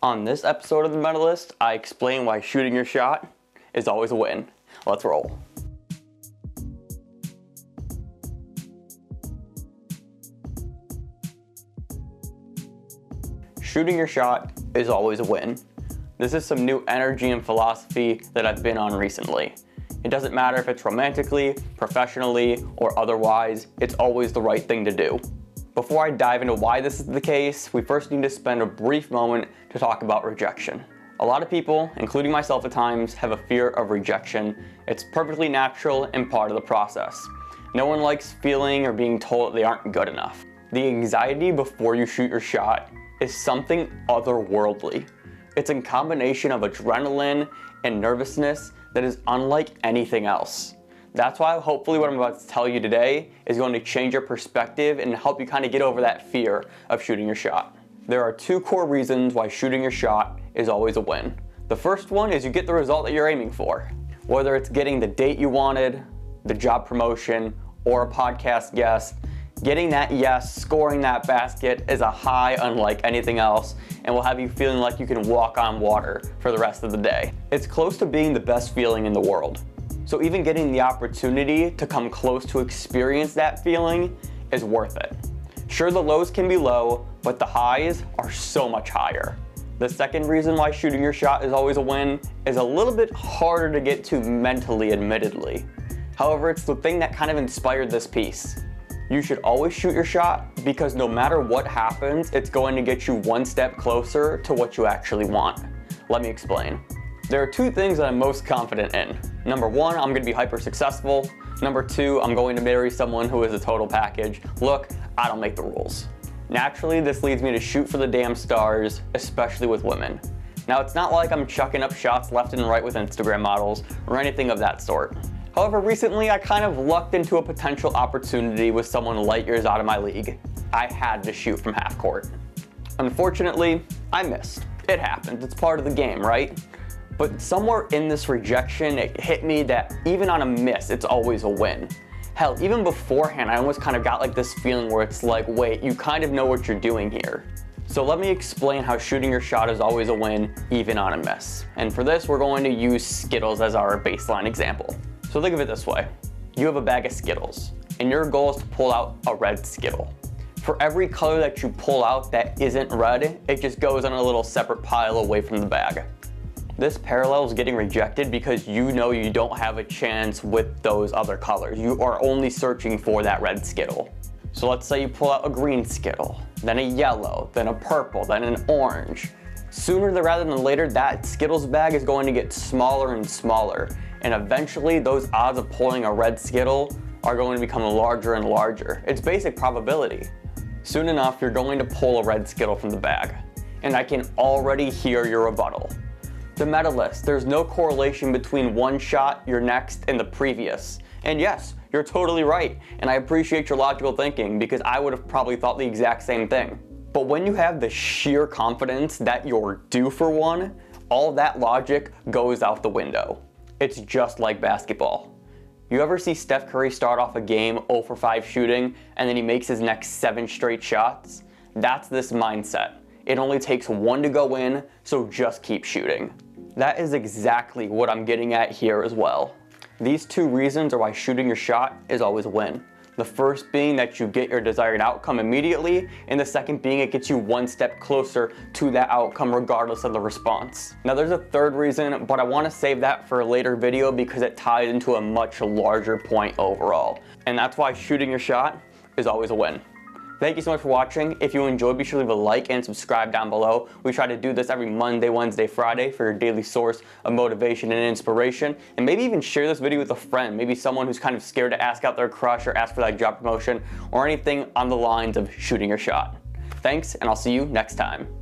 On this episode of The Mettleist, I explain why shooting your shot is always a win. Let's roll. Shooting your shot is always a win. This is some new energy and philosophy that I've been on recently. It doesn't matter if it's romantically, professionally, or otherwise, it's always the right thing to do. Before I dive into why this is the case, we first need to spend a brief moment to talk about rejection. A lot of people, including myself at times, have a fear of rejection. It's perfectly natural and part of the process. No one likes feeling or being told that they aren't good enough. The anxiety before you shoot your shot is something otherworldly. It's a combination of adrenaline and nervousness that is unlike anything else. That's why hopefully what I'm about to tell you today is going to change your perspective and help you kind of get over that fear of shooting your shot. There are two core reasons why shooting your shot is always a win. The first one is you get the result that you're aiming for. Whether it's getting the date you wanted, the job promotion, or a podcast guest, Getting that yes, scoring that basket is a high unlike anything else and will have you feeling like you can walk on water for the rest of the day. It's close to being the best feeling in the world. So even getting the opportunity to come close to experience that feeling is worth it. Sure, the lows can be low, but the highs are so much higher. The second reason why shooting your shot is always a win is a little bit harder to get to mentally, admittedly. However, it's the thing that kind of inspired this piece you should always shoot your shot because no matter what happens, it's going to get you one step closer to what you actually want. Let me explain. There are two things that I'm most confident in. Number one, I'm gonna be hyper successful. Number two, I'm going to marry someone who is a total package. Look, I don't make the rules. Naturally, this leads me to shoot for the damn stars, especially with women. Now, it's not like I'm chucking up shots left and right with Instagram models or anything of that sort. However, recently I kind of lucked into a potential opportunity with someone light years out of my league. I had to shoot from half court. Unfortunately, I missed. It happens, it's part of the game, right? But somewhere in this rejection, it hit me that even on a miss, it's always a win. Hell, even beforehand, I almost kind of got like this feeling where it's like, wait, you kind of know what you're doing here. So let me explain how shooting your shot is always a win, even on a miss. And for this, we're going to use Skittles as our baseline example. So think of it this way. You have a bag of Skittles, and your goal is to pull out a red Skittle. For every color that you pull out that isn't red, it just goes on a little separate pile away from the bag. This parallel is getting rejected because you know you don't have a chance with those other colors. You are only searching for that red Skittle. So let's say you pull out a green Skittle, then a yellow, then a purple, then an orange. Sooner rather than later, that Skittles bag is going to get smaller and smaller and eventually those odds of pulling a red Skittle are going to become larger and larger. It's basic probability. Soon enough, you're going to pull a red Skittle from the bag, and I can already hear your rebuttal. The Mettleist, there's no correlation between one shot, your next, and the previous. And yes, you're totally right, and I appreciate your logical thinking because I would have probably thought the exact same thing. But when you have the sheer confidence that you're due for one, all that logic goes out the window. It's just like basketball. You ever see Steph Curry start off a game 0 for 5 shooting and then he makes his next 7 straight shots? That's this mindset. It only takes one to go in, so just keep shooting. That is exactly what I'm getting at here as well. These two reasons are why shooting your shot is always a win. The first being that you get your desired outcome immediately, and the second being it gets you one step closer to that outcome regardless of the response. Now there's a third reason, but I wanna save that for a later video because it ties into a much larger point overall. And that's why shooting your shot is always a win. Thank you so much for watching. If you enjoyed, be sure to leave a like and subscribe down below. We try to do this every Monday, Wednesday, Friday for your daily source of motivation and inspiration. And maybe even share this video with a friend, maybe someone who's kind of scared to ask out their crush or ask for that job promotion or anything on the lines of shooting your shot. Thanks, and I'll see you next time.